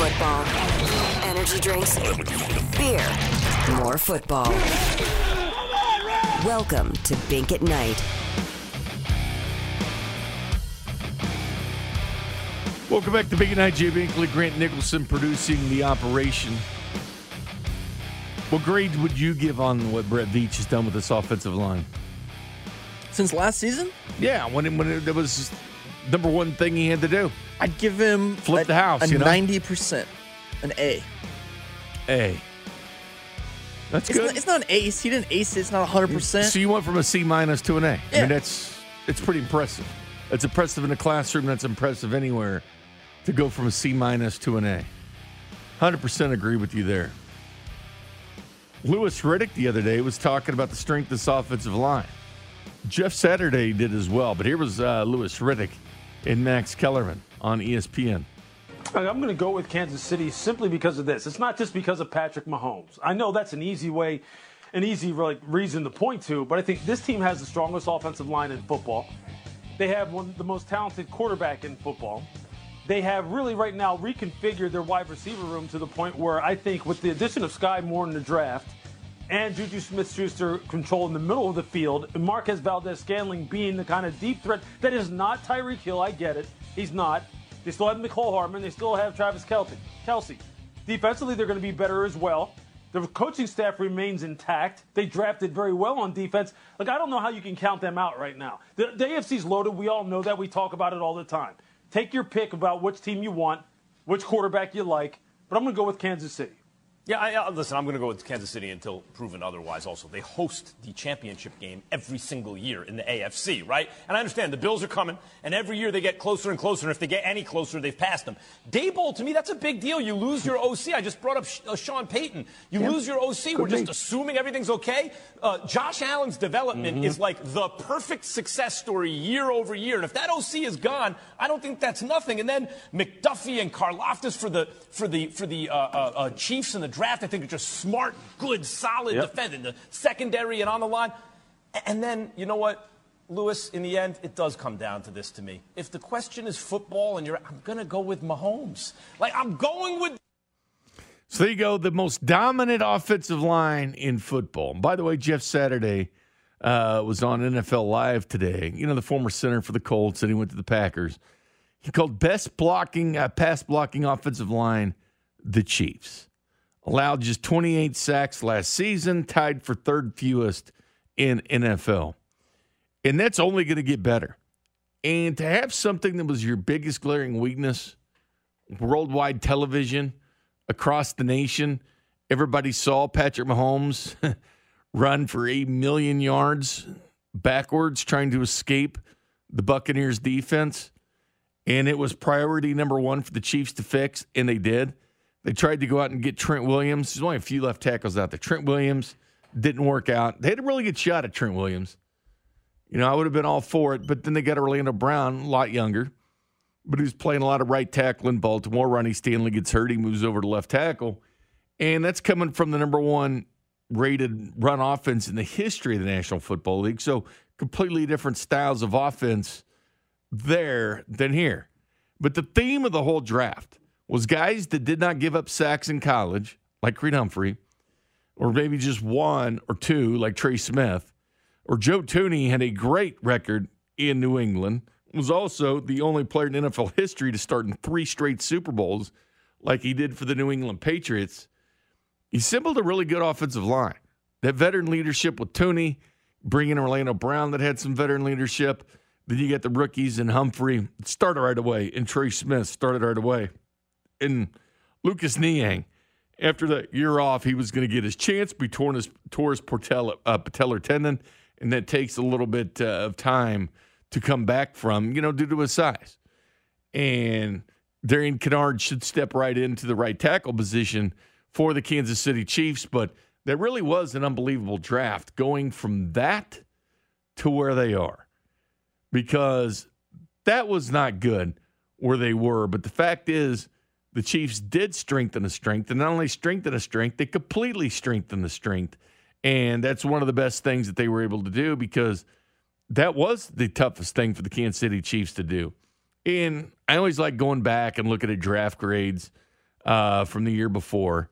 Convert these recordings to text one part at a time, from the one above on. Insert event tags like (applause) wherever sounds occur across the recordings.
Football. Energy drinks. Beer. More football. Welcome to Bink at Night. Welcome back to Big Night. Jay Binkley, Grant Nicholson producing the operation. What grade would you give on what Brett Veach has done with this offensive line? Since last season, Yeah, when it, when it, that was number one thing he had to do. I'd give him Flip a, the house, a you know? ninety percent, an A. A. That's It's good. not, it's not an ace. He didn't ace it. It's not hundred percent. So you went from a C minus to an A. I Yeah. mean, that's it's pretty impressive. It's impressive in the classroom. That's impressive anywhere to go from a C minus to an A. Hundred percent agree with you there. Louis Riddick the other day was talking about the strength of this offensive line. Jeff Saturday did as well, but here was uh, Louis Riddick and Max Kellerman on ESPN. I'm going to go with Kansas City simply because of this. It's not just because of Patrick Mahomes. I know that's an easy way, an easy like, reason to point to, but I think this team has the strongest offensive line in football. They have one the most talented quarterback in football. They have really right now reconfigured their wide receiver room to the point where I think with the addition of Skyy Moore in the draft and Juju Smith-Schuster controlling the middle of the field, and Marquez Valdes-Scantling being the kind of deep threat that is not Tyreek Hill. I get it, he's not. They still have Mecole Hardman. They still have Travis Kelce. Kelsey. Defensively, they're going to be better as well. The coaching staff remains intact. They drafted very well on defense. Like I don't know how you can count them out right now. The, the AFC's loaded. We all know that. We talk about it all the time. Take your pick about which team you want, which quarterback you like. But I'm going to go with Kansas City. Yeah, I, uh, listen, I'm going to go with Kansas City until proven otherwise. Also, they host the championship game every single year in the AFC, right? And I understand the Bills are coming, and every year they get closer and closer. And if they get any closer, they've passed them. Daboll, to me, that's a big deal. You lose your OC. I just brought up Sh- uh, Sean Payton. You lose your OC. We're just assuming everything's okay. Uh, Josh Allen's development is like the perfect success story year over year. And if that OC is gone, I don't think that's nothing. And then McDuffie and Karlaftis for the for the for the uh, uh, uh, Chiefs in the draft, I think are just smart, good, solid Yep. defending the secondary and on the line. And then you know what, Louis? In the end, it does come down to this to me. If the question is football, and you're, I'm gonna go with Mahomes. Like I'm going with. So there you go, the most dominant offensive line in football. And by the way, Jeff Saturday uh, was on NFL Live today. You know, the former center for the Colts, and he went to the Packers. He called best blocking, uh, pass blocking offensive line the Chiefs. Allowed just 28 sacks last season, tied for third fewest in NFL. And that's only going to get better. And to have something that was your biggest glaring weakness, worldwide television, across the nation, everybody saw Patrick Mahomes (laughs) run for 8 million yards backwards trying to escape the Buccaneers defense. And it was priority number one for the Chiefs to fix, and they did. They tried to go out and get Trent Williams. There's only a few left tackles out there. Trent Williams didn't work out. They had a really good shot at Trent Williams. You know, I would have been all for it, but then they got Orlando Brown, a lot younger, but he was playing a lot of right tackle in Baltimore. Ronnie Stanley gets hurt. He moves over to left tackle. And that's coming from the number one rated run offense in the history of the National Football League. So completely different styles of offense there than here. But the theme of the whole draft was guys that did not give up sacks in college, like Creed Humphrey, or maybe just one or two, like Trey Smith, or Joe Thuney had a great record in New England was also the only player in NFL history to start in three straight Super Bowls, like he did for the New England Patriots. He assembled a really good offensive line. That veteran leadership with Thuney, bringing Orlando Brown that had some veteran leadership. Then you get the rookies and Humphrey started right away, and Trey Smith started right away, and Lucas Niang. After the year off, he was going to get his chance. Be torn his tore patellar, uh, patellar tendon, and that takes a little bit uh, of time to come back from, you know, due to his size. And Darian Kinnard should step right into the right tackle position for the Kansas City Chiefs, but that really was an unbelievable draft going from that to where they are because that was not good where they were. But the fact is, the Chiefs did strengthen a strength, and not only strengthen a strength, they completely strengthened the strength. And that's one of the best things that they were able to do because that was the toughest thing for the Kansas City Chiefs to do. And I always like going back and looking at draft grades uh, from the year before.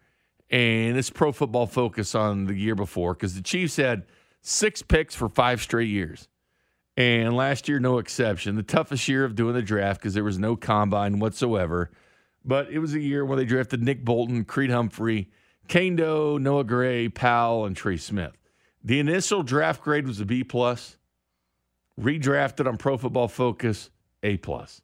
And it's pro football focus on the year before because the Chiefs had six picks for five straight years. And last year, no exception. The toughest year of doing the draft because there was no combine whatsoever. But it was a year where they drafted Nick Bolton, Creed Humphrey, Kaindoh, Noah Gray, Powell, and Trey Smith. The initial draft grade was a B plus. Redrafted on Pro Football Focus, A plus.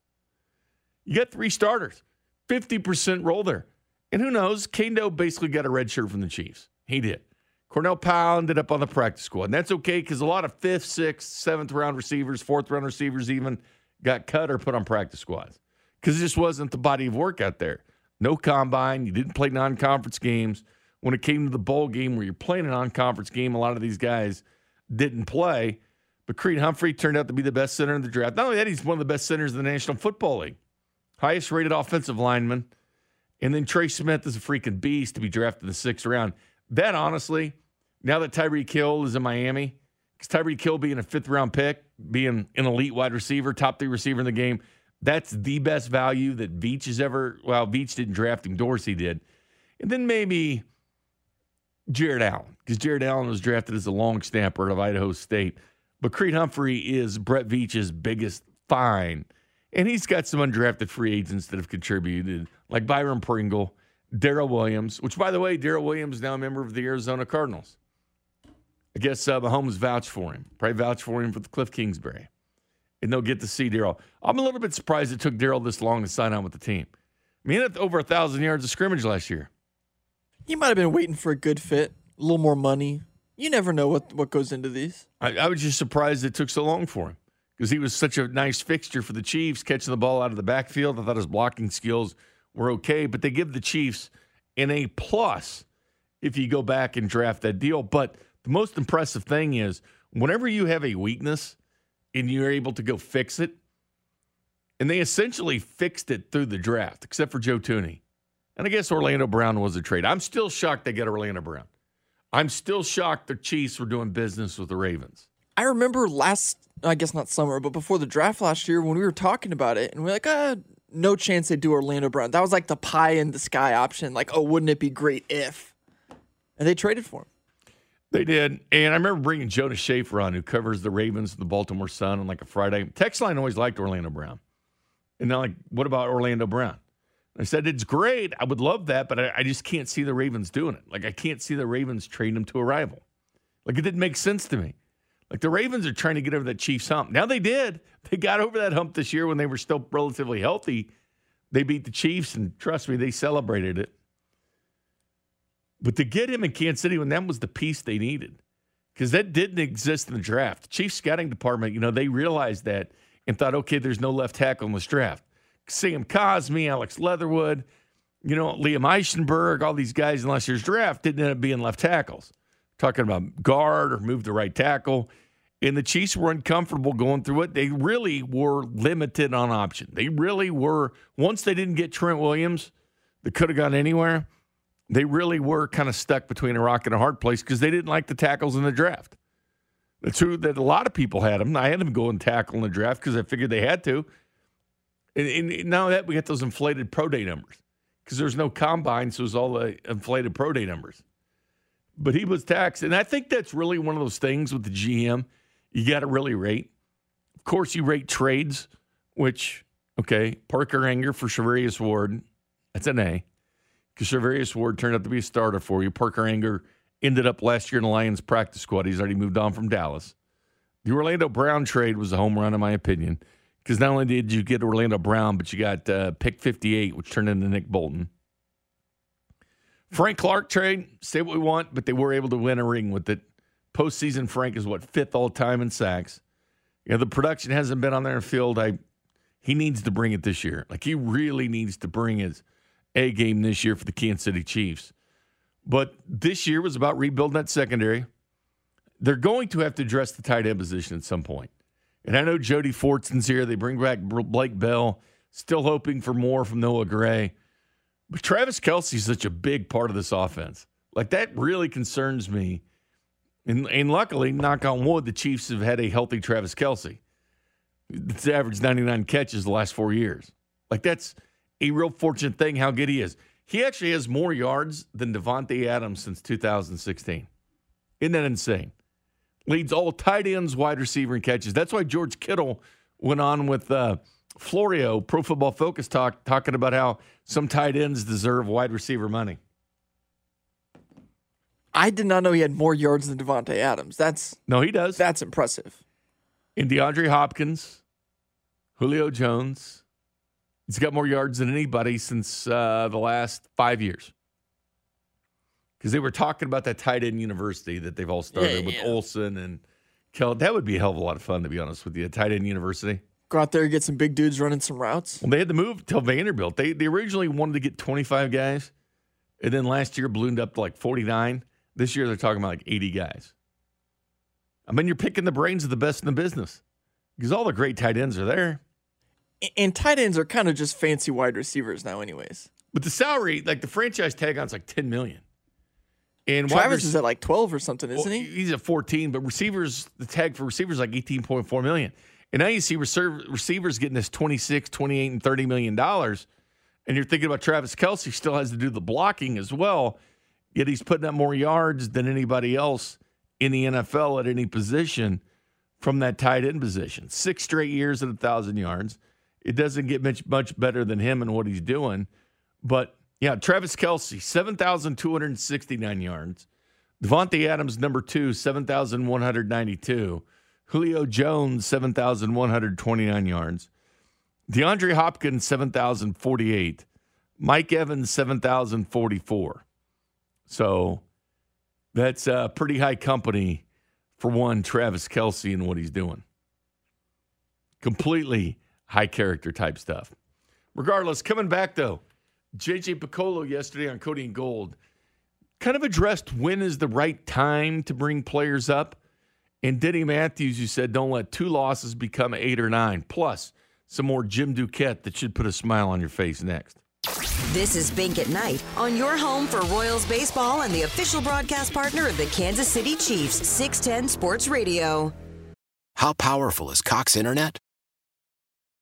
You got three starters, 50% roll there. And who knows? Kaindoh basically got a red shirt from the Chiefs. He did. Cornell Powell ended up on the practice squad. And that's okay because a lot of fifth, sixth, seventh round receivers, fourth round receivers even got cut or put on practice squads because it just wasn't the body of work out there. No combine. You didn't play non conference games. When it came to the bowl game where you're playing a non conference game, a lot of these guys didn't play. But Creed Humphrey turned out to be the best center in the draft. Not only that, he's one of the best centers in the National Football League, highest rated offensive lineman. And then Trey Smith is a freaking beast to be drafted in the sixth round. That honestly, now that Tyreek Hill is in Miami, because Tyreek Hill being a fifth round pick, being an elite wide receiver, top three receiver in the game, that's the best value that Veach has ever. Well, Veach didn't draft him, Dorsey did. And then maybe Jared Allen, because Jared Allen was drafted as a long snapper of Idaho State. But Creed Humphrey is Brett Veach's biggest find. And he's got some undrafted free agents that have contributed, like Byron Pringle, Darrel Williams, which, by the way, Darrel Williams is now a member of the Arizona Cardinals. I guess uh, Mahomes vouched for him, probably vouched for him for the Cliff Kingsbury. And they'll get to see Darrel. I'm a little bit surprised it took Darrel this long to sign on with the team. I mean, he had over a 1,000 yards of scrimmage last year. He might have been waiting for a good fit, a little more money. You never know what, what goes into these. I, I was just surprised it took so long for him because he was such a nice fixture for the Chiefs, catching the ball out of the backfield. I thought his blocking skills were okay, but they give the Chiefs an A plus if you go back and draft that deal. But the most impressive thing is whenever you have a weakness and you're able to go fix it, and they essentially fixed it through the draft, except for Joe Thuney. And I guess Orlando Brown was a trade. I'm still shocked they got Orlando Brown. I'm still shocked the Chiefs were doing business with the Ravens. I remember last, I guess not summer, but before the draft last year when we were talking about it, and we are like, ah, no chance they do Orlando Brown. That was like the pie in the sky option. Like, oh, wouldn't it be great if? And they traded for him. They did. And I remember bringing Jonas Shaffer on, who covers the Ravens, the Baltimore Sun, on like a Friday. Text line always liked Orlando Brown. And they're like, what about Orlando Brown? I said, it's great. I would love that, but I, I, just can't see the Ravens doing it. Like, I can't see the Ravens trading him to a rival. Like, it didn't make sense to me. Like, the Ravens are trying to get over that Chiefs hump. Now they did. (laughs) They got over that hump this year when they were still relatively healthy. They beat the Chiefs, and trust me, they celebrated it. But to get him in Kansas City when that was the piece they needed, because that didn't exist in the draft. The Chiefs scouting department, you know, they realized that and thought, okay, there's no left tackle in this draft. Sam Cosmi, Alex Leatherwood, you know, Liam Eichenberg, all these guys in last year's draft didn't end up being left tackles. Talking about guard or move the right tackle. And the Chiefs were uncomfortable going through it. They really were limited on option. They really were. Once they didn't get Trent Williams, they could have gone anywhere, they really were kind of stuck between a rock and a hard place because they didn't like the tackles in the draft. It's true that a lot of people had them. I had them go and tackle in the draft because I figured they had to. And, and now that we got those inflated pro day numbers because there's no combine, so it's all the inflated pro day numbers. But he was taxed, and I think that's really one of those things with the GM you got to really rate. Of course, you rate trades which, okay, Parker Ehinger for Charvarius Ward, that's an A. Because Charvarius Ward turned out to be a starter for you. Parker Ehinger ended up last year in the Lions practice squad. He's already moved on from Dallas. The Orlando Brown trade was a home run, in my opinion, because not only did you get Orlando Brown, but you got uh, pick 58, which turned into Nick Bolton. Frank Clark trade, say what we want, but they were able to win a ring with it. Postseason, Frank is what fifth all time in sacks. You know, the production hasn't been on there in field. I he needs to bring it this year. Like he really needs to bring his A game this year for the Kansas City Chiefs. But this year was about rebuilding that secondary. They're going to have to address the tight end position at some point. And I know Jody Fortson's here. They bring back Blake Bell. Still hoping for more from Noah Gray. But Travis Kelce's such a big part of this offense. Like that really concerns me. And, and luckily, knock on wood, the Chiefs have had a healthy Travis Kelce. It's averaged 99 catches the last four years. Like that's a real fortunate thing how good he is. He actually has more yards than Davante Adams since 2016. Isn't that insane? Leads all tight ends, wide receiver, and catches. That's why George Kittle went on with uh, Florio, Pro Football Focus, talk, talking about how some tight ends deserve wide receiver money. I did not know he had more yards than Davante Adams. That's no, he does. That's impressive. And DeAndre Hopkins, Julio Jones, he's got more yards than anybody since uh, the last five years. Because they were talking about that tight end university that they've all started yeah, with yeah. Olsen and Kell. That would be a hell of a lot of fun, to be honest with you. A tight end university. Go out there and get some big dudes running some routes. Well, they had to move to Vanderbilt. They they originally wanted to get 25 guys, and then last year ballooned up to like 49. This year they're talking about like 80 guys. I mean, you're picking the brains of the best in the business because all the great tight ends are there. And tight ends are kind of just fancy wide receivers now, anyways. But the salary, like the franchise tag on, is like 10 million. And Travis rec- is at like 12 or something, isn't well, he? He's at 14, but receivers, the tag for receivers like 18.4 million. And now you see receivers getting this 26, 28, and 30 million dollars. And you're thinking about Travis Kelce still has to do the blocking as well. Yet he's putting up more yards than anybody else in the NFL at any position from that tight end position. Six straight years at a thousand yards. It doesn't get much much better than him and what he's doing. But yeah, Travis Kelce, seven thousand two hundred sixty nine yards. Davante Adams, number two, seven thousand one hundred ninety two. Julio Jones, seven thousand one hundred twenty nine yards. DeAndre Hopkins, seven thousand forty eight. Mike Evans, seven thousand forty four. So that's a pretty high company for one, Travis Kelce and what he's doing. Completely high character type stuff. Regardless, coming back though, JJ Picollo yesterday on Cody and Gold kind of addressed when is the right time to bring players up. And Denny Matthews, you said, don't let two losses become eight or nine. Plus, some more Jim Duquette that should put a smile on your face next. This is Bink at Night on your home for Royals baseball and the official broadcast partner of the Kansas City Chiefs, 610 Sports Radio. How powerful is Cox Internet?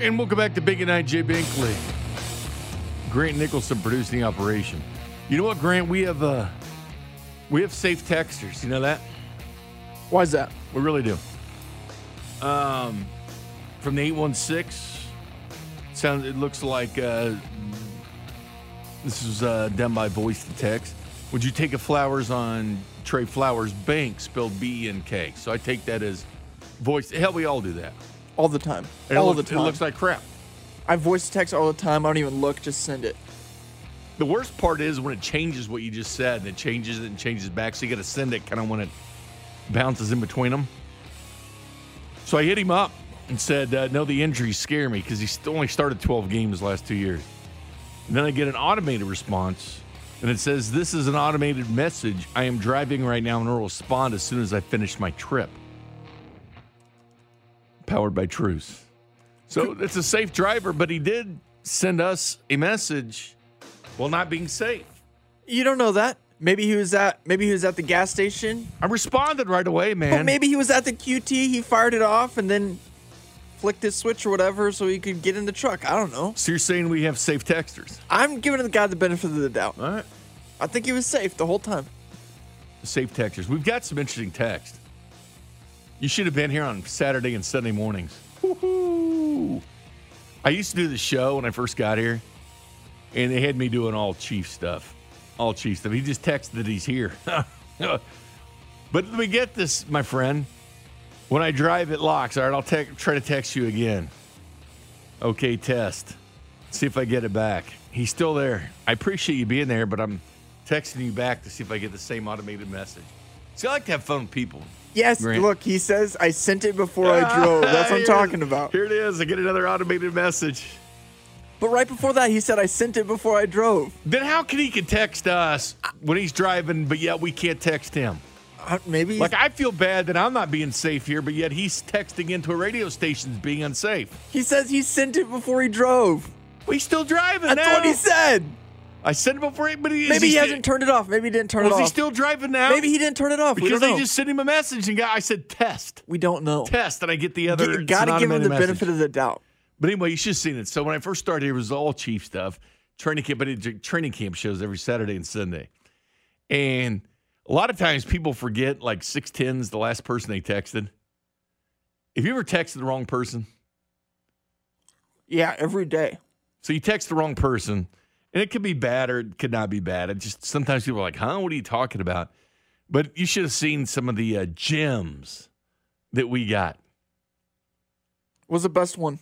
And welcome back to Big and I, Jay Binkley. Grant Nicholson producing the operation. You know what, Grant? We have uh we have safe texters. You know that? Why is that? We really do. Um, from the eight one six. Sounds. It looks like uh, this is uh, done by voice to text. Would you take a flowers on Trey Flowers Bank spelled B E N K? So I take that as voice. Hell, we all do that. All the time. And all look- the time. It looks like crap. I voice text all the time. I don't even look. Just send it. The worst part is when it changes what you just said, and it changes it and changes back. So you got to send it kind of when it bounces in between them. So I hit him up and said, uh, "No, the injuries scare me because he's only started 12 games last two years." And then I get an automated response, and it says, "This is an automated message. I am driving right now and will respond as soon as I finish my trip." Powered by Truce. So it's a safe driver, but he did send us a message while not being safe. You don't know that. Maybe he was at maybe he was at the gas station. I responded right away, man. But maybe he was at the QT. He fired it off and then flicked his switch or whatever so he could get in the truck. I don't know. So you're saying we have safe texters? I'm giving the guy the benefit of the doubt. All right. I think he was safe the whole time. Safe texters. We've got some interesting text. You should have been here on Saturday and Sunday mornings. Woo-hoo. I used to do the show when I first got here, and they had me doing all chief stuff. All chief stuff. He just texted that he's here. (laughs) but let me get this, my friend. When I drive, it locks. All right, I'll te- try to text you again. Okay, test. See if I get it back. He's still there. I appreciate you being there, but I'm texting you back to see if I get the same automated message. See, I like to have fun with people. Yes, Grant. look, he says I sent it before I drove. That's what I'm talking about. Here it is. I get another automated message. But right before that, he said I sent it before I drove. Then how can he can text us when he's driving, but yet we can't text him? Uh, maybe Like I feel bad that I'm not being safe here, but yet he's texting into a radio station being unsafe. he says he sent it before he drove. We still driving That's now. what he said. I sent it before, but he, Maybe he, hasn't turned it off. Maybe he didn't turn it off. Was he still driving now? Maybe he didn't turn it off. because they just sent him a message and got. I said test, we don't know. test, and I get the other. You it's gotta give him the automated benefit of the doubt. But anyway, you should have seen it. So when I first started, it was all chief stuff, training camp, but it, training camp shows every Saturday and Sunday. And a lot of times people forget like 610's the last person they texted. If you ever texted the wrong person, Yeah, every day. so you text the wrong person, and it could be bad or it could not be bad. It just sometimes people are like, huh, what are you talking about? But you should have seen some of the uh, gems that we got. What's the best one?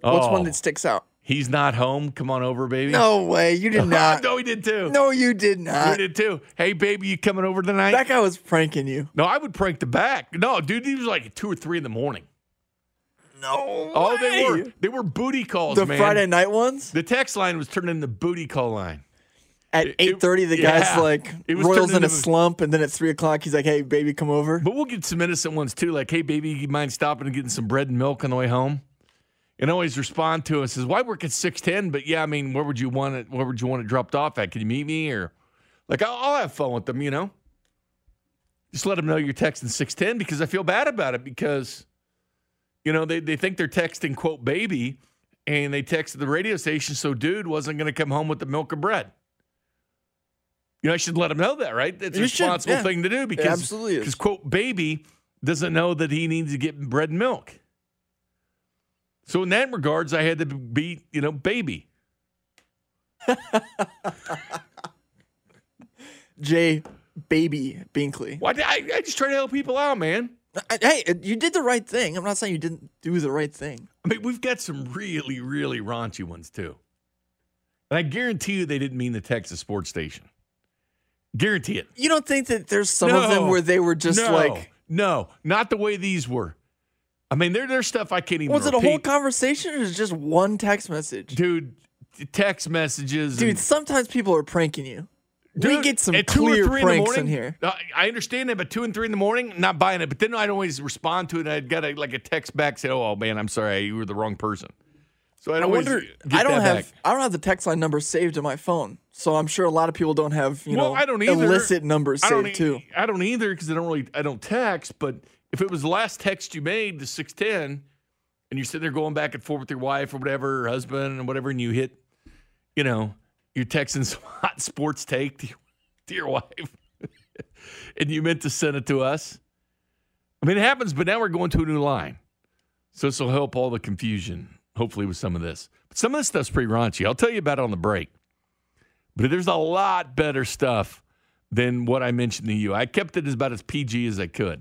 What's one that sticks out? He's not home. Come on over, baby. No way. You did (laughs) not. no, he did too. No, you did not. You did too. Hey, baby, you coming over tonight? That guy was pranking you. no, I would prank the back. No, dude, he was like two or three in the morning. No. Oh, they were they were booty calls, the man. Friday night ones The text line was turned into booty call line. at eight thirty. The guy's yeah. like It was Royals turned in a slump, and then at three o'clock he's like, "Hey, baby, come over." But we'll get some innocent ones too, like, hey, baby, you mind stopping and getting some bread and milk on the way home? And always respond to us says, "Why work at six ten? But yeah, I mean, where would you want it? Where would you want it dropped off at? Can you meet me or like I'll, I'll have fun with them, you know? Just let them know you're texting six ten because I feel bad about it because you know they they think they're texting quote baby and they texted the radio station so dude wasn't going to come home with the milk and bread. You know, I should let him know that, right? That's a You should, responsible yeah. thing to do because absolutely because quote baby doesn't know that he needs to get bread and milk. So in that regards, I had to be, you know, baby. (laughs) Jay, baby Binkley. Why? I, I just try to help people out, man. Hey, you did the right thing. I'm not saying you didn't do the right thing. I mean, we've got some really, really raunchy ones too. And I guarantee you they didn't mean the Texas sports station. Guarantee it. You don't think that there's some of them where they were just no, like, no, not the way these were. I mean, there, there's stuff I can't even. was it a whole conversation or is it just one text message? dude? Text messages, Dude, and- we people are pranking you. We get some at two or clear three in the pranks in, morning, here. uh, I understand that, but two and three in the morning, not buying it. But then I'd always respond to it. and I'd get a, like a text back, say, "Oh man, I'm sorry, you were the wrong person." So I'd I wonder. I don't have. back. I don't have the text line number saved in my phone, so I'm sure a lot of people don't have. You well, know, I don't either. illicit numbers I don't saved e- too. I don't either because I don't really I don't text. But if it was the last text you made, the six ten, and you're sitting there going back and forth with your wife or whatever, or husband and whatever, and you hit, you know, you're texting (laughs) some hot sports take to your, to your wife, (laughs) and you meant to send it to us. I mean, it happens, but now we're going to a new line, so this will help all the confusion. Hopefully, with some of this, but some of this stuff's pretty raunchy. I'll tell you about it on the break. But there's a lot better stuff than what I mentioned to you. I kept it as about as PG as I could.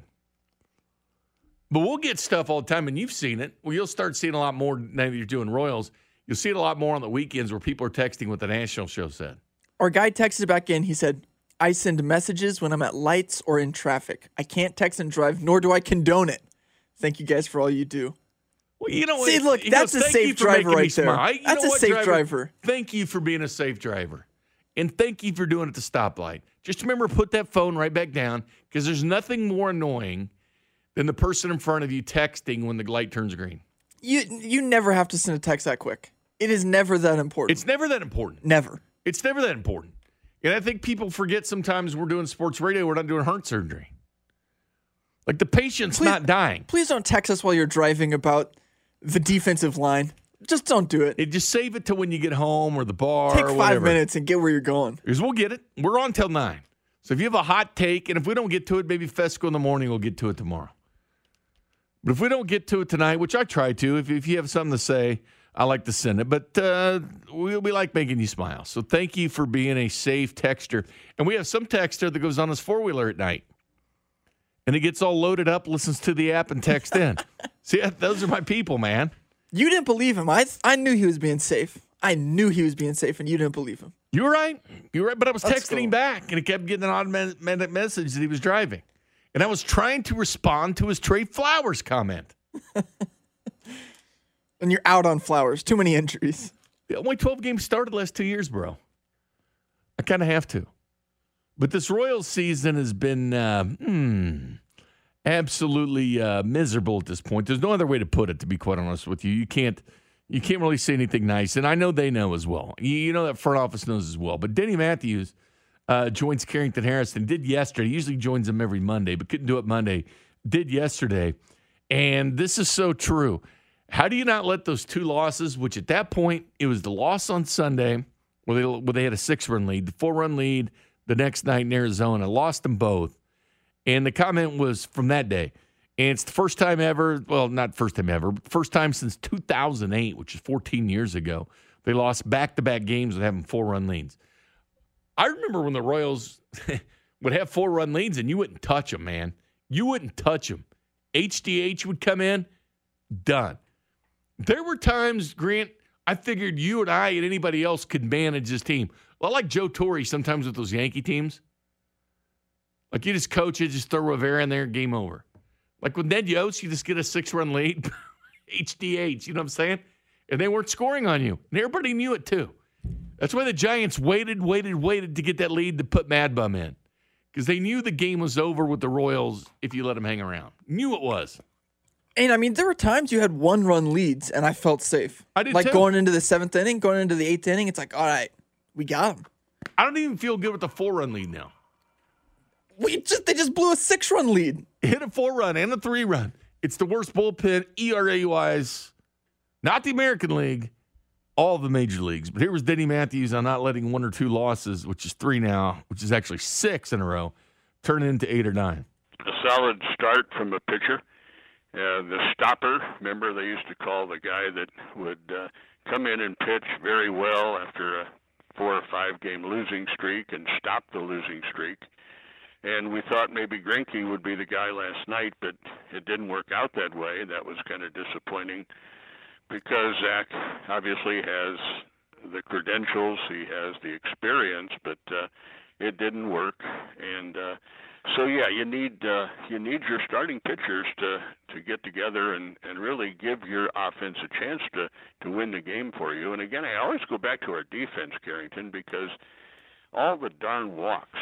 But we'll get stuff all the time, and you've seen it. Well, you'll start seeing a lot more now that you're doing Royals. You'll see it a lot more on the weekends where people are texting what the national show said. Our guy texted back in. He said, "I send messages when I'm at lights or in traffic. I can't text and drive, nor do I condone it. Thank you guys for all you do." Well, you know, See, look, that's goes, a safe driver right there. smile." You That's know a what, safe driver. Thank you for being a safe driver, and thank you for doing it at the stoplight. Just remember, put that phone right back down because there's nothing more annoying than the person in front of you texting when the light turns green. You you never have to send a text that quick. It is never that important. It's never that important. never. It's never that important. And I think people forget sometimes we're doing sports radio, we're not doing heart surgery. Like the patient's Please- not dying. Please don't text us while you're driving about the defensive line. Just don't do it. It, just save it to when you get home or the bar Take five whatever. minutes and get where you're going. Because we'll get it. We're on till nine. So if you have a hot take, and if we don't get to it, maybe Fescoe in the morning will get to it tomorrow. But if we don't get to it tonight, which I try to, if, if you have something to say, I like to send it. But uh, we, we like making you smile. So thank you for being a safe texter. And we have some texter that goes on his four wheeler at night. And he gets all loaded up, listens to the app, and texts in. (laughs) See, those are my people, man. You didn't believe him. I I knew he was being safe. I knew he was being safe, and you didn't believe him. You were right. You were right. But I was That's texting him back, and he kept getting an automatic message that he was driving. And I was trying to respond to his Trey Flowers comment. (laughs) And you're out on flowers. Too many injuries. The only 12 games started last two years, bro. I kind of have to. But this Royals season has been uh, hmm, absolutely uh, miserable at this point. There's no other way to put it, to be quite honest with you. You can't you can't really say anything nice. And I know they know as well. You, you know that front office knows as well. But Denny Matthews uh, joins Carrington Harrison, did yesterday. He usually joins them every Monday, but couldn't do it Monday. Did yesterday. And this is so true. How do you not let those two losses, which at that point it was the loss on Sunday where they where they had a six run lead, the four run lead the next night in Arizona, lost them both. And the comment was from that day. And it's the first time ever, well, not first time ever, but first time since 2008, which is 14 years ago, they lost back to back games with having four run leads. I remember when the Royals (laughs) would have four run leads and you wouldn't touch them, man. You wouldn't touch them. HDH would come in, done. There were times, Grant, I figured you and I and anybody else could manage this team. Well, like Joe Torre sometimes with those Yankee teams. Like you just coach it, just throw Rivera in there, game over. Like with Ned Yost, you just get a six run lead, (laughs) HDH, you know what I'm saying? And they weren't scoring on you. And everybody knew it too. That's why the Giants waited, waited, waited to get that lead to put Mad Bum in. Because they knew the game was over with the Royals if you let them hang around. Knew it was. And I mean, there were times you had one run leads, and I felt safe. I did Like too. going into the seventh inning, going into the eighth inning, it's like, all right, we got him. I don't even feel good with the four run lead now. We just they just blew a six run lead. hit a four run and a three run. It's the worst bullpen ERA wise, not the American League, all the major leagues. But here was Denny Matthews on not letting one or two losses, which is three now, which is actually six in a row, turn into eight or nine. a solid start from the pitcher. Uh, the stopper, remember they used to call the guy that would uh, come in and pitch very well after a four or five game losing streak and stop the losing streak. And we thought maybe Greinke would be the guy last night, but it didn't work out that way. That was kind of disappointing because Zach obviously has the credentials, he has the experience, but uh, it didn't work. And uh, so yeah, you need uh, you need your starting pitchers to to get together and and really give your offense a chance to to win the game for you. And again, I always go back to our defense, Carrington, because all the darn walks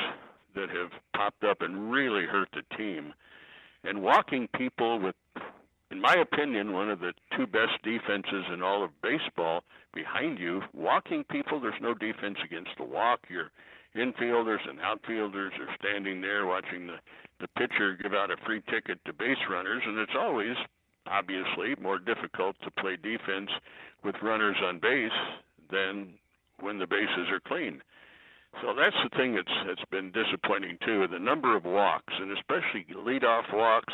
that have popped up and really hurt the team, and walking people with, in my opinion, one of the two best defenses in all of baseball behind you. Walking people, there's no defense against the walk. You're infielders and outfielders are standing there watching the the pitcher give out a free ticket to base runners, and it's always obviously more difficult to play defense with runners on base than when the bases are clean. So that's the thing that's that's been disappointing too. The number of walks, and especially leadoff walks,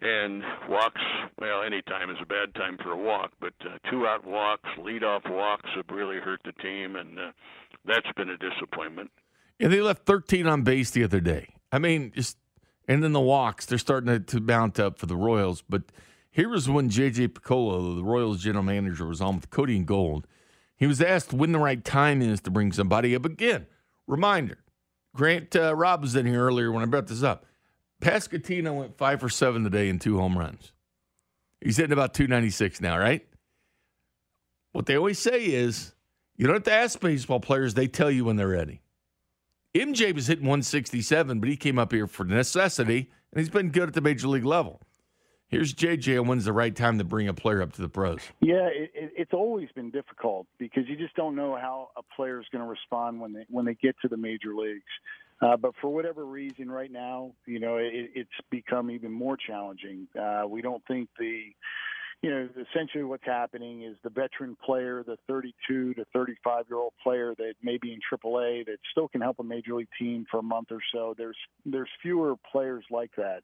and walks. Well, any time is a bad time for a walk, but uh, two-out walks, leadoff walks have really hurt the team, and uh, that's been a disappointment. Yeah, they left 13 on base the other day. I mean, just and then the walks, they're starting to, to mount up for the Royals. But here was when J.J. Picollo, the Royals general manager, was on with Cody and Gold. He was asked when the right time is to bring somebody up. Again, reminder Grant uh, Robb was in here earlier when I brought this up. Pasquantino went five for seven today in two home runs. He's hitting about 296 now, right? What they always say is you don't have to ask baseball players, they tell you when they're ready. MJ was hitting 167, but he came up here for necessity, and he's been good at the major league level. Here's JJ when's the right time to bring a player up to the pros. Yeah, it, it, it's always been difficult because you just don't know how a player is going to respond when they when they get to the major leagues. Uh, but for whatever reason, right now, you know, it, it's become even more challenging. Uh, we don't think the you know, essentially what's happening is the veteran player, the 32 to 35 year old player that may be in AAA that still can help a major league team for a month or so. There's there's fewer players like that.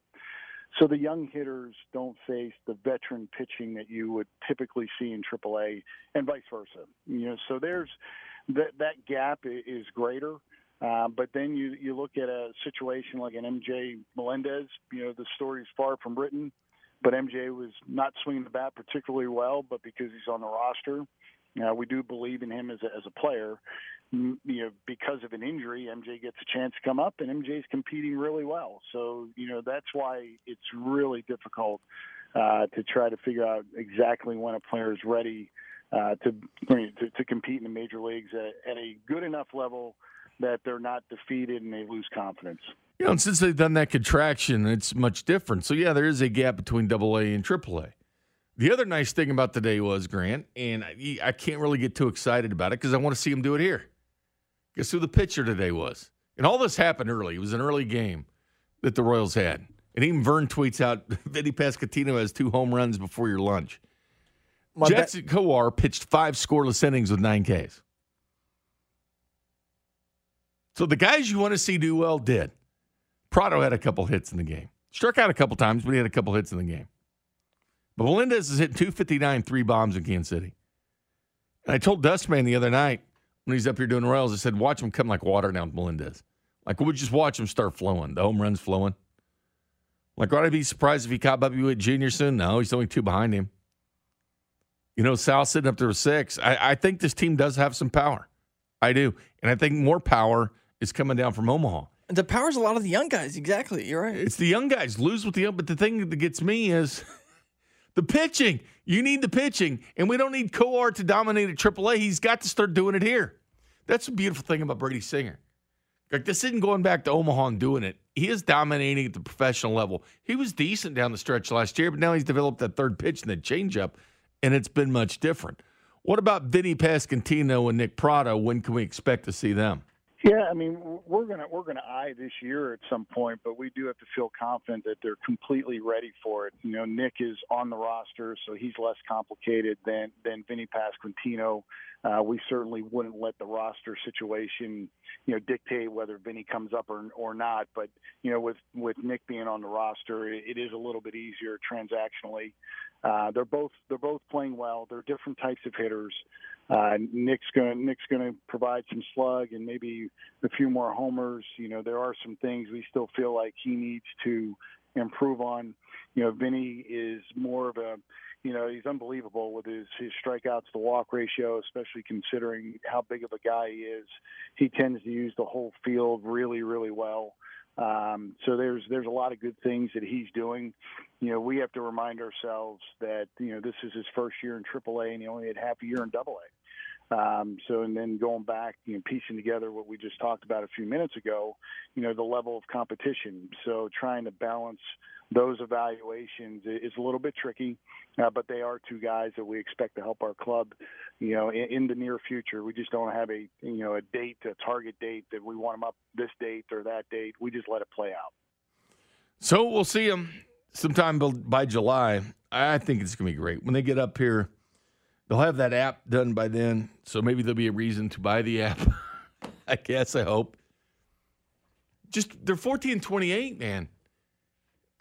So the young hitters don't face the veteran pitching that you would typically see in AAA, and vice versa. You know, so there's that that gap is greater. Uh, but then you you look at a situation like an MJ Melendez. You know, the story is far from written, but MJ was not swinging the bat particularly well. But because he's on the roster, uh, we do believe in him as a, as a player you know, because of an injury, MJ gets a chance to come up, and MJ's competing really well. So, you know, that's why it's really difficult uh, to try to figure out exactly when a player is ready uh, to, to to compete in the major leagues at, at a good enough level that they're not defeated and they lose confidence. You know, and since they've done that contraction, it's much different. So yeah, there is a gap between Double A and Triple A. The other nice thing about today was Grant, and I, I can't really get too excited about it because I want to see him do it here. Guess who the pitcher today was? And all this happened early. It was an early game that the Royals had. And even Vern tweets out (laughs) Vinny Pasquantino has two home runs before your lunch. My Jackson be- Kowar pitched five scoreless innings with nine Ks. So the guys you want to see do well did. Pratto had a couple hits in the game. Struck out a couple times, but he had a couple hits in the game. But Melendez is hitting 259, three bombs in Kansas City. And I told Dustman the other night, when he's up here doing Royals. I said, watch him come like water down Melendez. Like, we'll just watch him start flowing. The home run's flowing. Like, would I be surprised if he caught Bobby Witt Jr. soon? No, he's only two behind him. You know, Sal sitting up there with six. I, I think this team does have some power. I do. And I think more power is coming down from Omaha. The power's a lot of the young guys. Exactly. You're right. It's the young guys. Lose with the young. But the thing that gets me is (laughs) the pitching. You need the pitching. And we don't need Kowar to dominate at AAA. He's got to start doing it here. That's the beautiful thing about Brady Singer. Like this isn't going back to Omaha and doing it. He is dominating at the professional level. He was decent down the stretch last year, but now he's developed that third pitch and that changeup, and it's been much different. What about Vinny Pasquantino and Nick Pratto? When can we expect to see them? Yeah, I mean, we're gonna we're gonna eye this year at some point, but we do have to feel confident that they're completely ready for it. You know, Nick is on the roster, so he's less complicated than than Vinny Pasquantino. Uh, we certainly wouldn't let the roster situation, you know, dictate whether Vinny comes up or or not. But you know, with with Nick being on the roster, it, it is a little bit easier transactionally. Uh, they're both they're both playing well. They're different types of hitters. Uh, Nick's going Nick's going to provide some slug and maybe a few more homers. You know, there are some things we still feel like he needs to improve on. You know, Vinny is more of a you know, he's unbelievable with his his strikeouts to walk ratio, especially considering how big of a guy he is. He tends to use the whole field really, really well. Um, so there's there's a lot of good things that he's doing. You know, we have to remind ourselves that you know this is his first year in AAA, and he only had half a year in AA. Um, so, and then going back, you know, piecing together what we just talked about a few minutes ago, you know, the level of competition. So, trying to balance those evaluations is a little bit tricky, uh, but they are two guys that we expect to help our club, you know, in, in, the near future. We just don't have a, you know, a date, a target date that we want them up this date or that date. We just let it play out. So we'll see them sometime by July. I think it's going to be great when they get up here. They'll have that app done by then, so maybe there'll be a reason to buy the app. (laughs) I guess I hope. Just they're 14 28, man.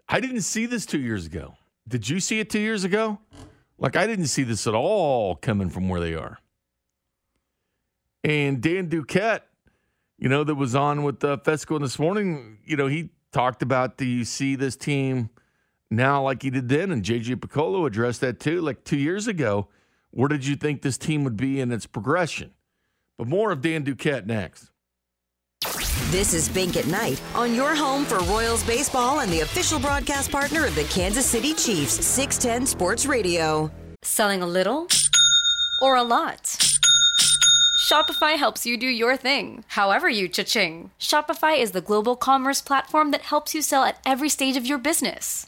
I didn't see this two years ago. Did you see it two years ago? Like, I didn't see this at all coming from where they are. And Dan Duquette, you know, that was on with uh, Fescoe this morning, you know, he talked about do you see this team now like he did then? And JJ Picollo addressed that too. Like two years ago, where did you think this team would be in its progression? But more of Dan Duquette next. This is Bink at Night on your home for Royals baseball and the official broadcast partner of the Kansas City Chiefs, 610 Sports Radio. Selling a little or a lot? Shopify helps you do your thing, however you cha-ching. Shopify is the global commerce platform that helps you sell at every stage of your business.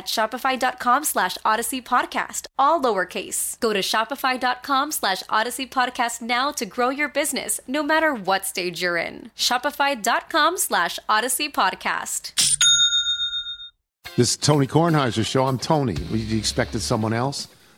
at shopify.com slash odyssey podcast, all lowercase. Go to shopify.com slash odyssey podcast now to grow your business no matter what stage you're in. Shopify.com slash odyssey podcast. This is Tony Kornheiser's show. I'm Tony. You expected someone else?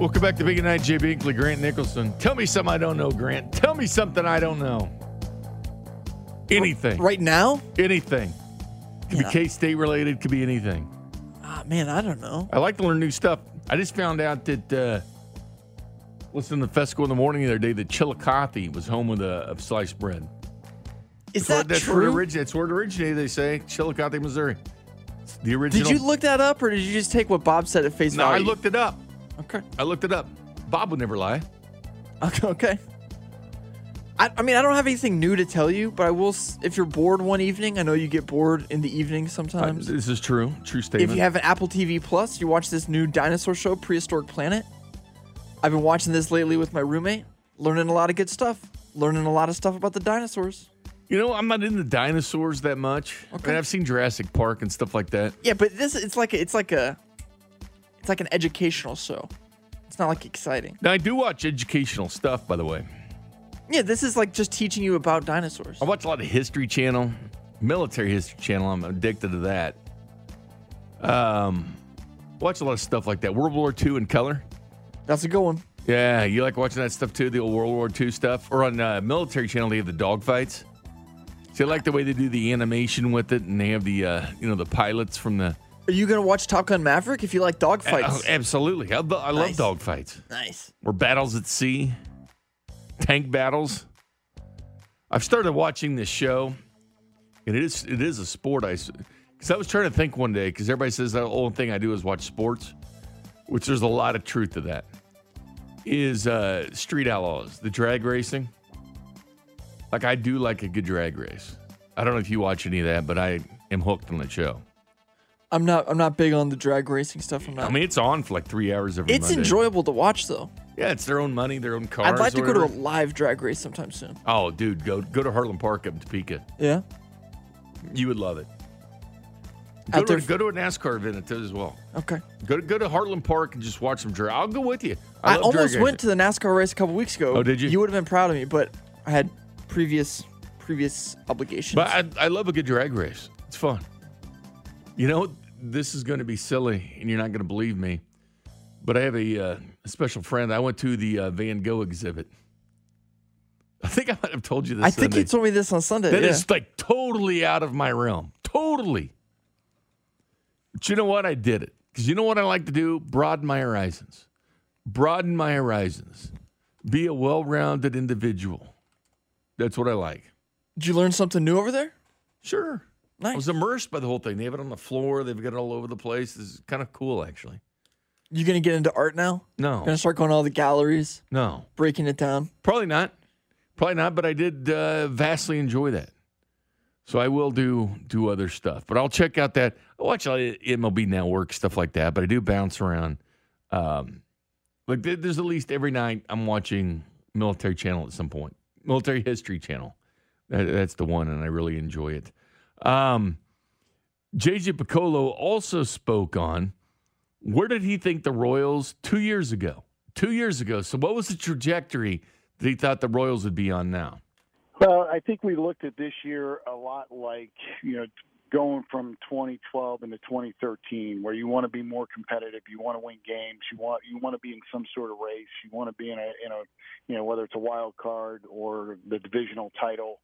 Welcome back to Big Night, Jay Binkley, Grant Nicholson. Tell me something I don't know, Grant. Tell me something I don't know. Anything. Right now? Anything. Could yeah. be K State related, could be anything. Ah, man, I don't know. I like to learn new stuff. I just found out that, uh, listening to Fescoe in the morning the other day, that Chillicothe was home with a, a sliced bread. Is that's that where, that's true? Where it originated, that's where it originated, they say. Chillicothe, Missouri. It's the original. Did you look that up or did you just take what Bob said at face no, value? No, I looked it up. Okay. I looked it up. Bob would never lie. (laughs) Okay. I, I mean, I don't have anything new to tell you, but I will. If you're bored one evening, I know you get bored in the evening sometimes. This is true. True statement. If you have an Apple TV Plus, you watch this new dinosaur show, Prehistoric Planet. I've been watching this lately with my roommate, learning a lot of good stuff. Learning a lot of stuff about the dinosaurs. You know, I'm not into dinosaurs that much. Okay. I mean, I've seen Jurassic Park and stuff like that. Yeah, but this it's like a, it's like a like an educational show. It's not like exciting. Now I do watch educational stuff, by the way. Yeah, this is like just teaching you about dinosaurs. I watch a lot of History Channel, military History Channel. I'm addicted to that. Um, watch a lot of stuff like that. World War II in color. That's a good one. Yeah, you like watching that stuff too, the old World War II stuff. Or on uh, Military Channel, they have the dogfights. See, I like the way they do the animation with it, and they have the uh, you know the pilots from the. Are you gonna watch Top Gun Maverick if you like dogfights? Oh, absolutely, I, I Nice. love dogfights. Nice. Or battles at sea, tank battles. I've started watching this show, and it is it is a sport. I because I was trying to think one day because everybody says the only thing I do is watch sports, which there's a lot of truth to that. Is uh, Street Outlaws the drag racing? Like I do like a good drag race. I don't know if you watch any of that, but I am hooked on the show. I'm not. I'm not big on the drag racing stuff. I'm not. I mean, it's on for like three hours every. it's Monday. enjoyable to watch though. Yeah, it's their own money, their own cars. I'd like to go to a live drag race sometime soon. Oh, dude, go go to Harlem Park up in Topeka. Yeah. You would love it. Go to, there- go to a NASCAR event as well. Okay. Go to go to Harlem Park and just watch some drag. I'll go with you. I, love almost went to the NASCAR race a couple weeks ago. Oh, did you? You would have been proud of me, but I had previous previous obligations. But I, I love a good drag race. It's fun. You know, this is going to be silly, and you're not going to believe me, but I have a, uh, a special friend. I went to the uh, Van Gogh exhibit. I think I might have told you this. I think you told me this on Sunday. That yeah. is like totally out of my realm. Totally. But you know what? I did it. Because you know what I like to do? Broaden my horizons. Broaden my horizons. Be a well rounded individual. That's what I like. Did you learn something new over there? Sure. Nice. I was immersed by the whole thing. They have it on the floor, they've got it all over the place. It's kind of cool, actually. You gonna get into art now? No. Gonna start going to all the galleries, No. breaking it down. Probably not. Probably not, but I did uh, vastly enjoy that. So I will do do other stuff, but I'll check out that. I watch a lot of MLB Network stuff like that, but I do bounce around. Um, like there's at least every night I'm watching Military Channel at some point, Military History Channel. That, that's the one, and I really enjoy it. Um, JJ Picollo also spoke on where did he think the Royals two years ago? Two years ago. So what was the trajectory that he thought the Royals would be on now? Well, I think we looked at this year a lot like, you know, going from 2012 into 2013, where you want to be more competitive, you want to win games, you want you want to be in some sort of race, you want to be in a in a you know whether it's a wild card or the divisional title.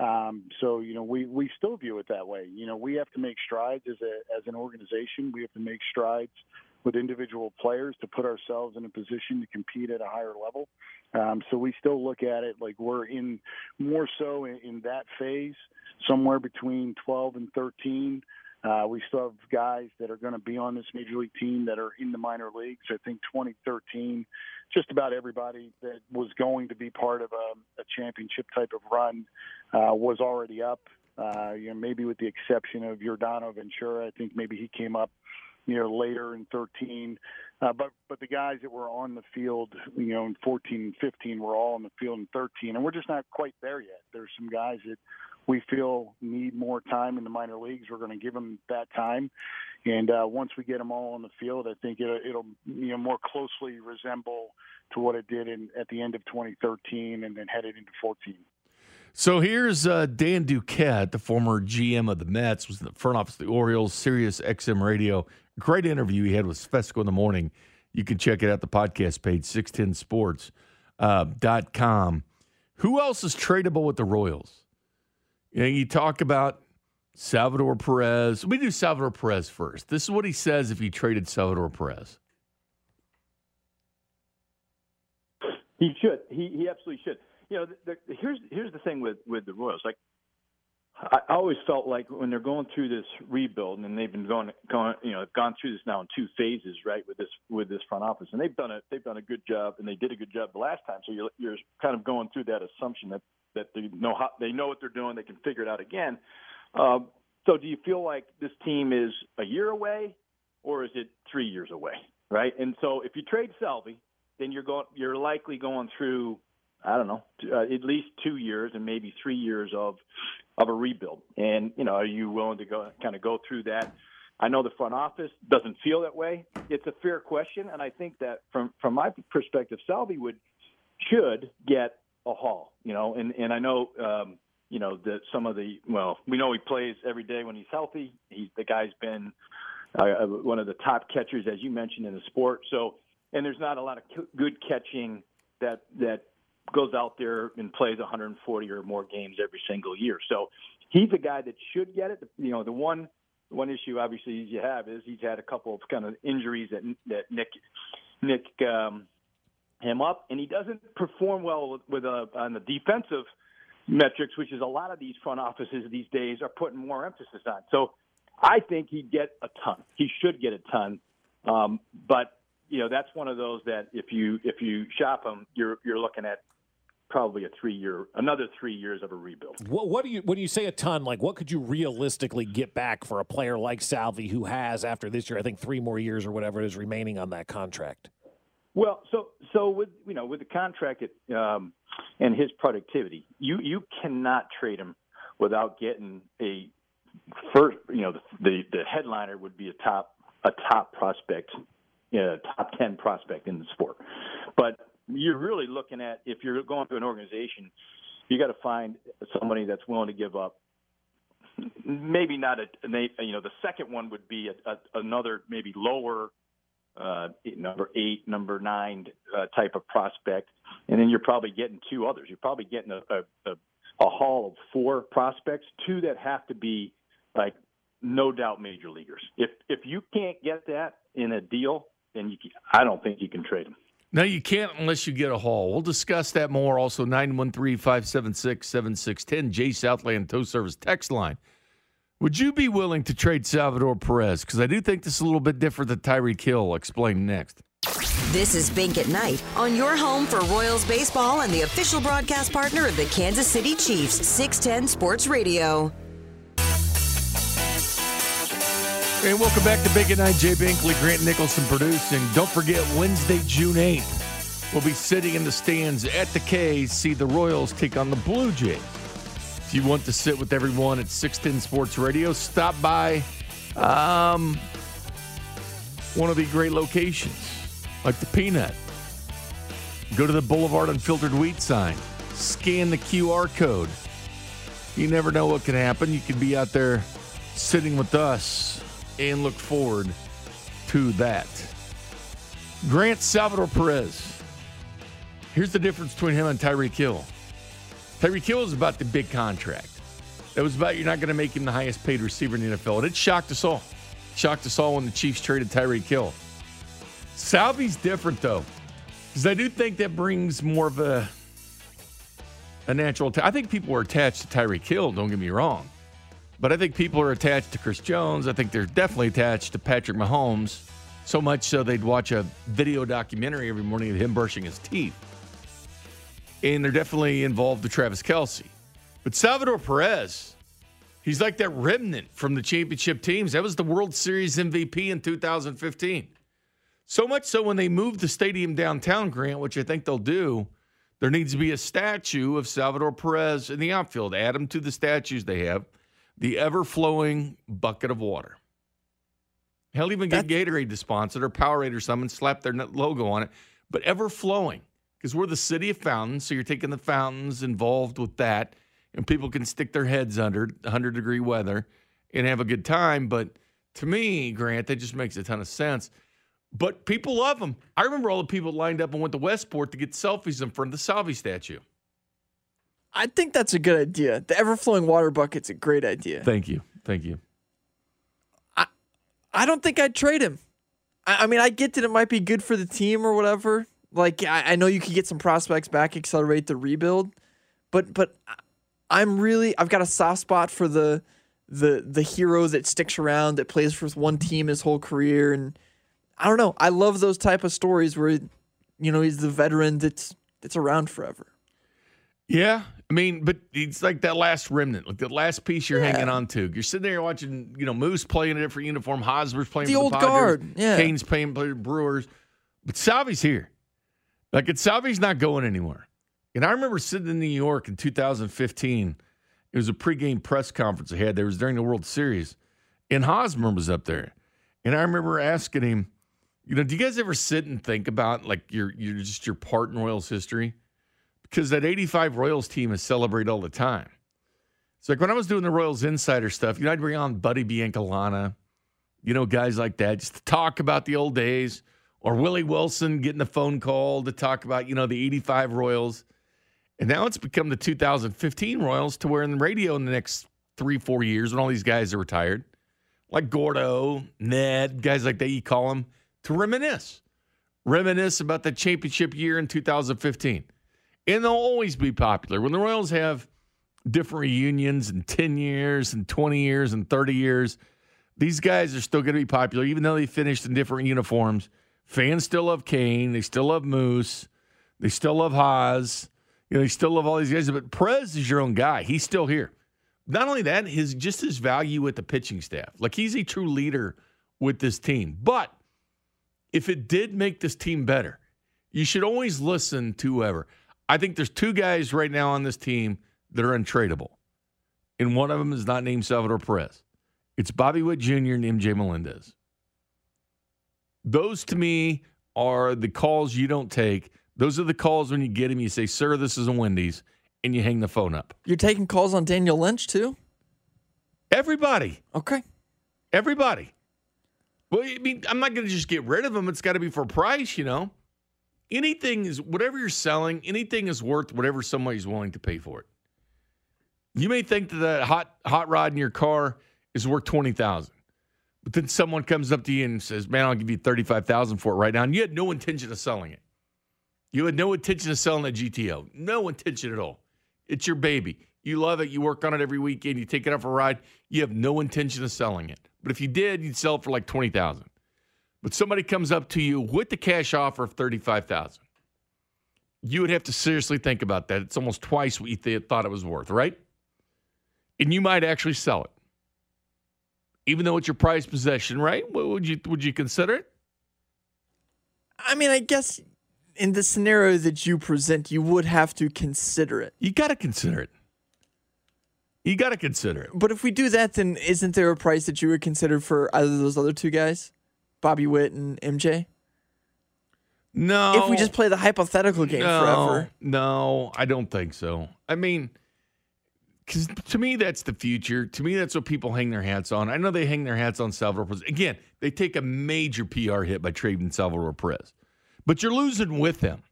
Um, so you know we we still view it that way. You know we have to make strides as a as an organization. We have to make strides with individual players to put ourselves in a position to compete at a higher level. Um, so we still look at it like we're in more so in, in that phase, somewhere between 12 and 13. Uh, we still have guys that are going to be on this major league team that are in the minor leagues. I think 2013, just about everybody that was going to be part of a, a championship type of run uh, was already up. Uh, you know, maybe with the exception of Yordano Ventura, I think maybe he came up you know later in 13 uh, but but the guys that were on the field you know in 14 and 15 were all on the field in 13 and we're just not quite there yet there's some guys that we feel need more time in the minor leagues we're going to give them that time and uh, once we get them all on the field i think it'll, it'll you know more closely resemble to what it did in at the end of 2013 and then headed into 14 So here's uh, Dan Duquette, the former GM of the Mets, was in the front office of the Orioles, Sirius XM Radio. Great interview he had with Fescoe in the morning. You can check it out the podcast page, 610sports.com. Uh, com. Who else is tradable with the Royals? Know, you talk about Salvador Perez. We do Salvador Perez first. This is what he says if he traded Salvador Perez. He should. He he absolutely should. You know, the, the, here's here's the thing with with the Royals. Like, I, I always felt like when they're going through this rebuild, and they've been going going you know gone through this now in two phases, right? With this with this front office, and they've done a they've done a good job, and they did a good job the last time. So you're you're kind of going through that assumption that that they know how they know what they're doing, they can figure it out again. Uh, so do you feel like this team is a year away, or is it three years away? Right. And so if you trade Salvi, then you're going you're likely going through I don't know uh, at least two years and maybe three years of of a rebuild. And you know, are you willing to go kind of go through that? I know the front office doesn't feel that way. It's a fair question, and I think that from from my perspective, Salvi would should get a haul. You know, and and I know. um you know that some of the well, we know he plays every day when he's healthy. He's the guy's been uh, one of the top catchers, as you mentioned, in the sport. So, and there's not a lot of good catching that that goes out there and plays 140 or more games every single year. So, he's a guy that should get it. You know, the one one issue obviously you have is he's had a couple of kind of injuries that that Nick Nick um, him up, and he doesn't perform well with, a, on the defensive metrics, which is a lot of these front offices these days are putting more emphasis on. So I think he'd get a ton. He should get a ton, um, but you know that's one of those that if you if you shop him, you're you're looking at probably a three year another three years of a rebuild. What, what do you when you say a ton? Like what could you realistically get back for a player like Salvy who has after this year? I think three more years or whatever is remaining on that contract. Well, so so with you know with the contract it, um, and his productivity, you you cannot trade him without getting a first. You know the the, the headliner would be a top a top prospect, you know, top ten prospect in the sport. But you're really looking at if you're going to an organization, you got to find somebody that's willing to give up. Maybe not a, you know, the second one would be a, a, another maybe lower uh, number eight, number nine uh, type of prospect, and then you're probably getting two others. You're probably getting a, a, a haul of four prospects, two that have to be like no doubt major leaguers. If if you can't get that in a deal, then you can, I don't think you can trade them. No, you can't unless you get a haul. We'll discuss that more. Also, 913 576 7610, J Southland Tow Service text line. Would you be willing to trade Salvador Perez? Because I do think this is a little bit different than Tyreek Hill. I'll explain next. This is Bink at Night on your home for Royals baseball and the official broadcast partner of the Kansas City Chiefs, 610 Sports Radio. And welcome back to Bink at Night. Jay Binkley, Grant Nicholson producing. Don't forget, Wednesday, June 8th, we'll be sitting in the stands at the K, see the Royals take on the Blue Jays. If you want to sit with everyone at 610 Sports Radio, stop by um, one of the great locations, like the Peanut. Go to the Boulevard Unfiltered Wheat sign, scan the QR code. You never know what can happen. You could be out there sitting with us and look forward to that. Grant Salvador Perez. Here's the difference between him and Tyreek Hill. Tyreek Hill is about the big contract. It was about you're not going to make him the highest paid receiver in the NFL. And it shocked us all. Shocked us all when the Chiefs traded Tyreek Hill. Salvy's different, though, because I do think that brings more of a a natural. T- I think people are attached to Tyreek Hill. Don't get me wrong, but I think people are attached to Chris Jones. I think they're definitely attached to Patrick Mahomes. So much so they'd watch a video documentary every morning of him brushing his teeth and they're definitely involved with Travis Kelce. But Salvador Perez, he's like that remnant from the championship teams. That was the World Series MVP in 2015. So much so when they move the stadium downtown, Grant, which I think they'll do, there needs to be a statue of Salvador Perez in the outfield. Add him to the statues they have. The ever flowing bucket of water. Hell, even get Gatorade to sponsor it or Powerade or something, slap their logo on it. But ever flowing because we're the city of fountains. So you're taking the fountains involved with that, and people can stick their heads under 100 degree weather and have a good time. But to me, Grant, that just makes a ton of sense. But people love them. I remember all the people lined up and went to Westport to get selfies in front of the Salvy statue. I think that's a good idea. The ever flowing water bucket's a great idea. Thank you. Thank you. I I don't think I'd trade him. I, I mean, I get that it might be good for the team or whatever. Like I, I know you could get some prospects back, accelerate the rebuild, but but I'm really I've got a soft spot for the the the hero that sticks around that plays for one team his whole career and I don't know. I love those type of stories where you know he's the veteran that's that's around forever. Yeah, I mean, but it's like that last remnant, like the last piece you're yeah. hanging on to. You're sitting there watching, you know, Moose playing a different uniform, Hosmer's playing the for old the Padres, guard, yeah, Cain's playing for the Brewers, but Salvy's here. Like it's Salvy's not going anywhere. And I remember sitting in New York in 2015. It was a pregame press conference I had. There was during the World Series, and Hosmer was up there. And I remember asking him, you know, do you guys ever sit and think about like your your just your part in Royals history? Because that 85 Royals team is celebrated all the time. It's like when I was doing the Royals insider stuff, you know, I'd bring on Buddy Biancalana, you know, guys like that, just to talk about the old days, or Willie Wilson getting a phone call to talk about, you know, the 85 Royals. And now it's become the 2015 Royals to where in the radio in the next three, four years when all these guys are retired, like Gordo, Ned, guys like that, you call them to reminisce. Reminisce about the championship year in 2015. And they'll always be popular. When the Royals have different reunions in 10 years and 20 years and 30 years, these guys are still going to be popular, even though they finished in different uniforms. Fans still love Cain. They still love Moose. They still love Haas. You know, they still love all these guys. But Perez is your own guy. He's still here. Not only that, his just his value with the pitching staff. Like he's a true leader with this team. But if it did make this team better, you should always listen to whoever. I think there's two guys right now on this team that are untradeable. And one of them is not named Salvador Perez. It's Bobby Witt Jr. and MJ Melendez. Those to me are the calls you don't take. Those are the calls when you get them, you say, Sir, this is a Wendy's, and you hang the phone up. You're taking calls on Daniel Lynch too? Everybody. Okay. Everybody. Well, I mean, I'm not going to just get rid of them. It's got to be for price, you know. Anything is whatever you're selling. Anything is worth whatever somebody's willing to pay for it. You may think that that hot hot rod in your car is worth twenty thousand, but then someone comes up to you and says, "Man, I'll give you thirty five thousand for it right now," and you had no intention of selling it. You had no intention of selling a GTO. No intention at all. It's your baby. You love it. You work on it every weekend. You take it out for a ride. You have no intention of selling it. But if you did, you'd sell it for like twenty thousand. But somebody comes up to you with the cash offer of thirty five thousand. You would have to seriously think about that. It's almost twice what you th- thought it was worth, right? And you might actually sell it, even though it's your prized possession, right? Would you would you consider it? I mean, I guess in the scenario that you present, you would have to consider it. You got to consider it. You got to consider it. But if we do that, then isn't there a price that you would consider for either of those other two guys, Bobby Witt and MJ? No. If we just play the hypothetical game no, forever. No, I don't think so. I mean, because to me, that's the future. To me, that's what people hang their hats on. I know they hang their hats on Salvador Perez. Again, they take a major PR hit by trading Salvador Perez, but you're losing with them.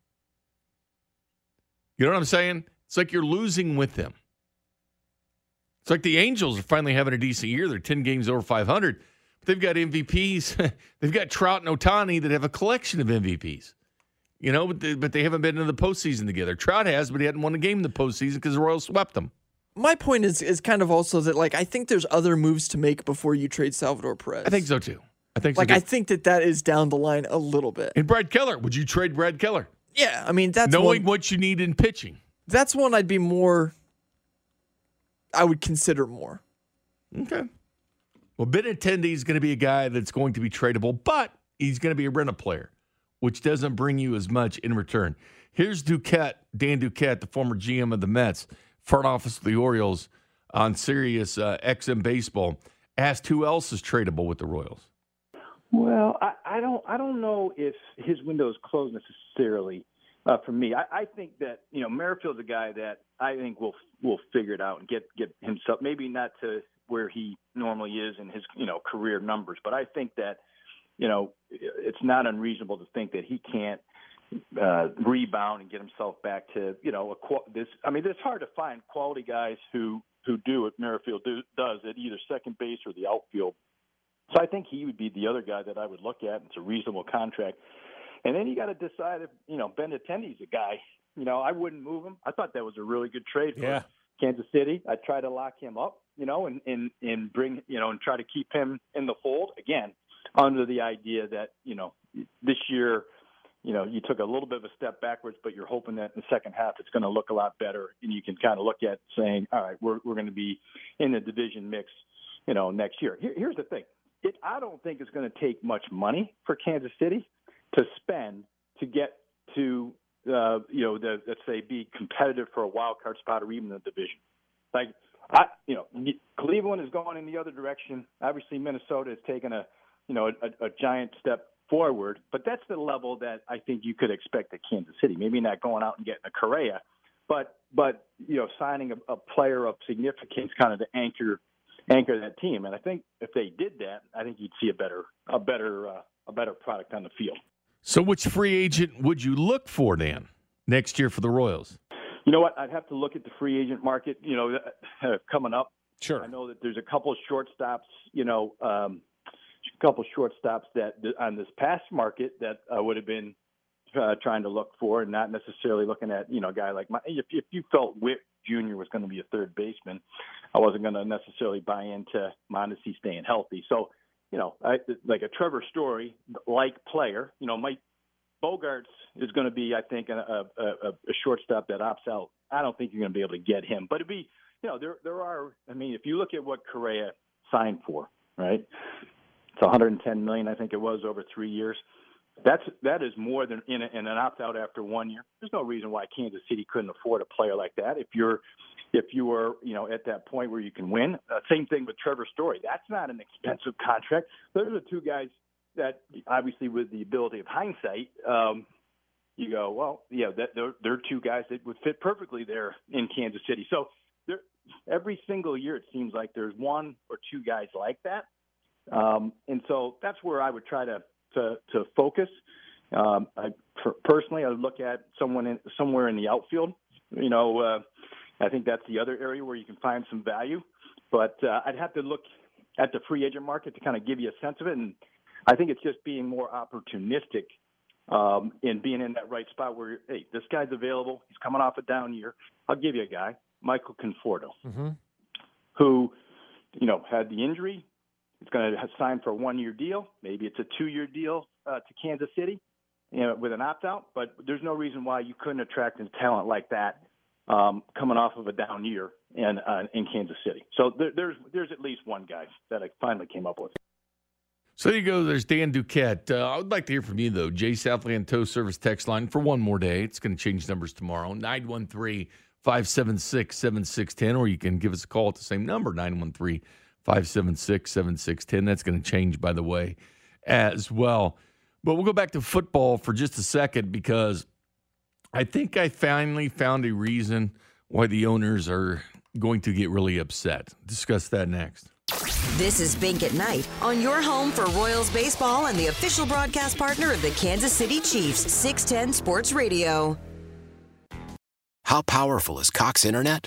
You know what I'm saying? It's like you're losing with them. It's like the Angels are finally having a decent year. They're 10 games over 500. But they've got MVPs. (laughs) they've got Trout and Ohtani that have a collection of MVPs. You know, but they, but they haven't been in the postseason together. Trout has, but he hadn't won a game in the postseason because the Royals swept them. My point is is kind of also that like I think there's other moves to make before you trade Salvador Perez. I think so too. I think so like too. I think that that is down the line a little bit. And Brad Keller, would you trade Brad Keller? Yeah, I mean that's knowing one, what you need in pitching. That's one I'd be more. I would consider more. Okay. Well, Ben Benintendi is going to be a guy that's going to be tradable, but he's going to be a rental player, which doesn't bring you as much in return. Here's Duquette, Dan Duquette, the former GM of the Mets, front office of the Orioles on Sirius uh, XM Baseball, asked who else is tradable with the Royals. Well, I, I don't I don't know if his window is closed necessarily. Uh, for me, I, I think that you know Merrifield's a guy that I think will will figure it out and get get himself maybe not to where he normally is in his you know career numbers, but I think that you know it's not unreasonable to think that he can't uh, rebound and get himself back to you know a, this. I mean, it's hard to find quality guys who who do what Merrifield do, does at either second base or the outfield. So I think he would be the other guy that I would look at. It's a reasonable contract. And then you got to decide if you know Benintendi's a guy. You know, I wouldn't move him. I thought that was a really good trade for Yeah. Kansas City. I'd try to lock him up, you know, and and and bring you know and try to keep him in the fold again, under the idea that you know this year, you know, you took a little bit of a step backwards, but you're hoping that in the second half it's going to look a lot better, and you can kind of look at saying, all right, we're we're going to be in the division mix, you know, next year. Here, here's the thing. It, I don't think it's going to take much money for Kansas City to spend to get to uh, you know the let's say be competitive for a wild card spot or even the division. Like I you know Cleveland is going in the other direction. Obviously Minnesota has taken a you know a, a giant step forward, but that's the level that I think you could expect at Kansas City. Maybe not going out and getting a Correa, but but you know signing a, a player of significance kind of to anchor anchor that team. And I think if they did that, I think you'd see a better a better uh, a better product on the field. So, which free agent would you look for, Dan, next year for the Royals? You know what? I'd have to look at the free agent market. You know, uh, (laughs) coming up. Sure. I know that there's a couple of shortstops. You know, um, couple shortstops that on this past market that I would have been uh, trying to look for, and not necessarily looking at you know a guy like my. If, if you felt Witt Jr. was going to be a third baseman, I wasn't going to necessarily buy into Mondesi staying healthy. So, you know, I, like a Trevor Story like player, you know, Mike Bogaerts is going to be, I think, a, a, a, a shortstop that opts out. I don't think you're going to be able to get him, but it'd be, you know, there there are. I mean, if you look at what Correa signed for, right? It's 110 million, I think it was, over three years. That's that is more than in, a, in an opt out after one year. There's no reason why Kansas City couldn't afford a player like that. If you're if you were you know at that point where you can win, uh, same thing with Trevor Story. That's not an expensive contract. Those are the two guys that obviously with the ability of hindsight, um, you go well, yeah, that they're, they're two guys that would fit perfectly there in Kansas City. So there, every single year it seems like there's one or two guys like that. Um, and so that's where I would try to to, to focus. Um, I per- personally, I would look at someone in, somewhere in the outfield. You know, uh, I think that's the other area where you can find some value. But uh, I'd have to look at the free agent market to kind of give you a sense of it. And I think it's just being more opportunistic um, in being in that right spot where, hey, this guy's available. He's coming off a down year. I'll give you a guy, Michael Conforto, mm-hmm. who, you know, had the injury, it's going to sign for a one-year deal. Maybe it's a two-year deal uh, to Kansas City, you know, with an opt-out. But there's no reason why you couldn't attract a talent like that um, coming off of a down year in uh, in Kansas City. So there, there's there's at least one guy that I finally came up with. So there you go. There's Dan Duquette. Uh, I would like to hear from you, though. Jay Southland Tow Service text line for one more day. It's going to change numbers tomorrow. 913 576 7610, or you can give us a call at the same number, 913 576 7610. That's going to change, by the way, as well. But we'll go back to football for just a second because I think I finally found a reason why the owners are going to get really upset. Discuss that next. This is Bink at Night on your home for Royals baseball and the official broadcast partner of the Kansas City Chiefs, 610 Sports Radio. How powerful is Cox Internet?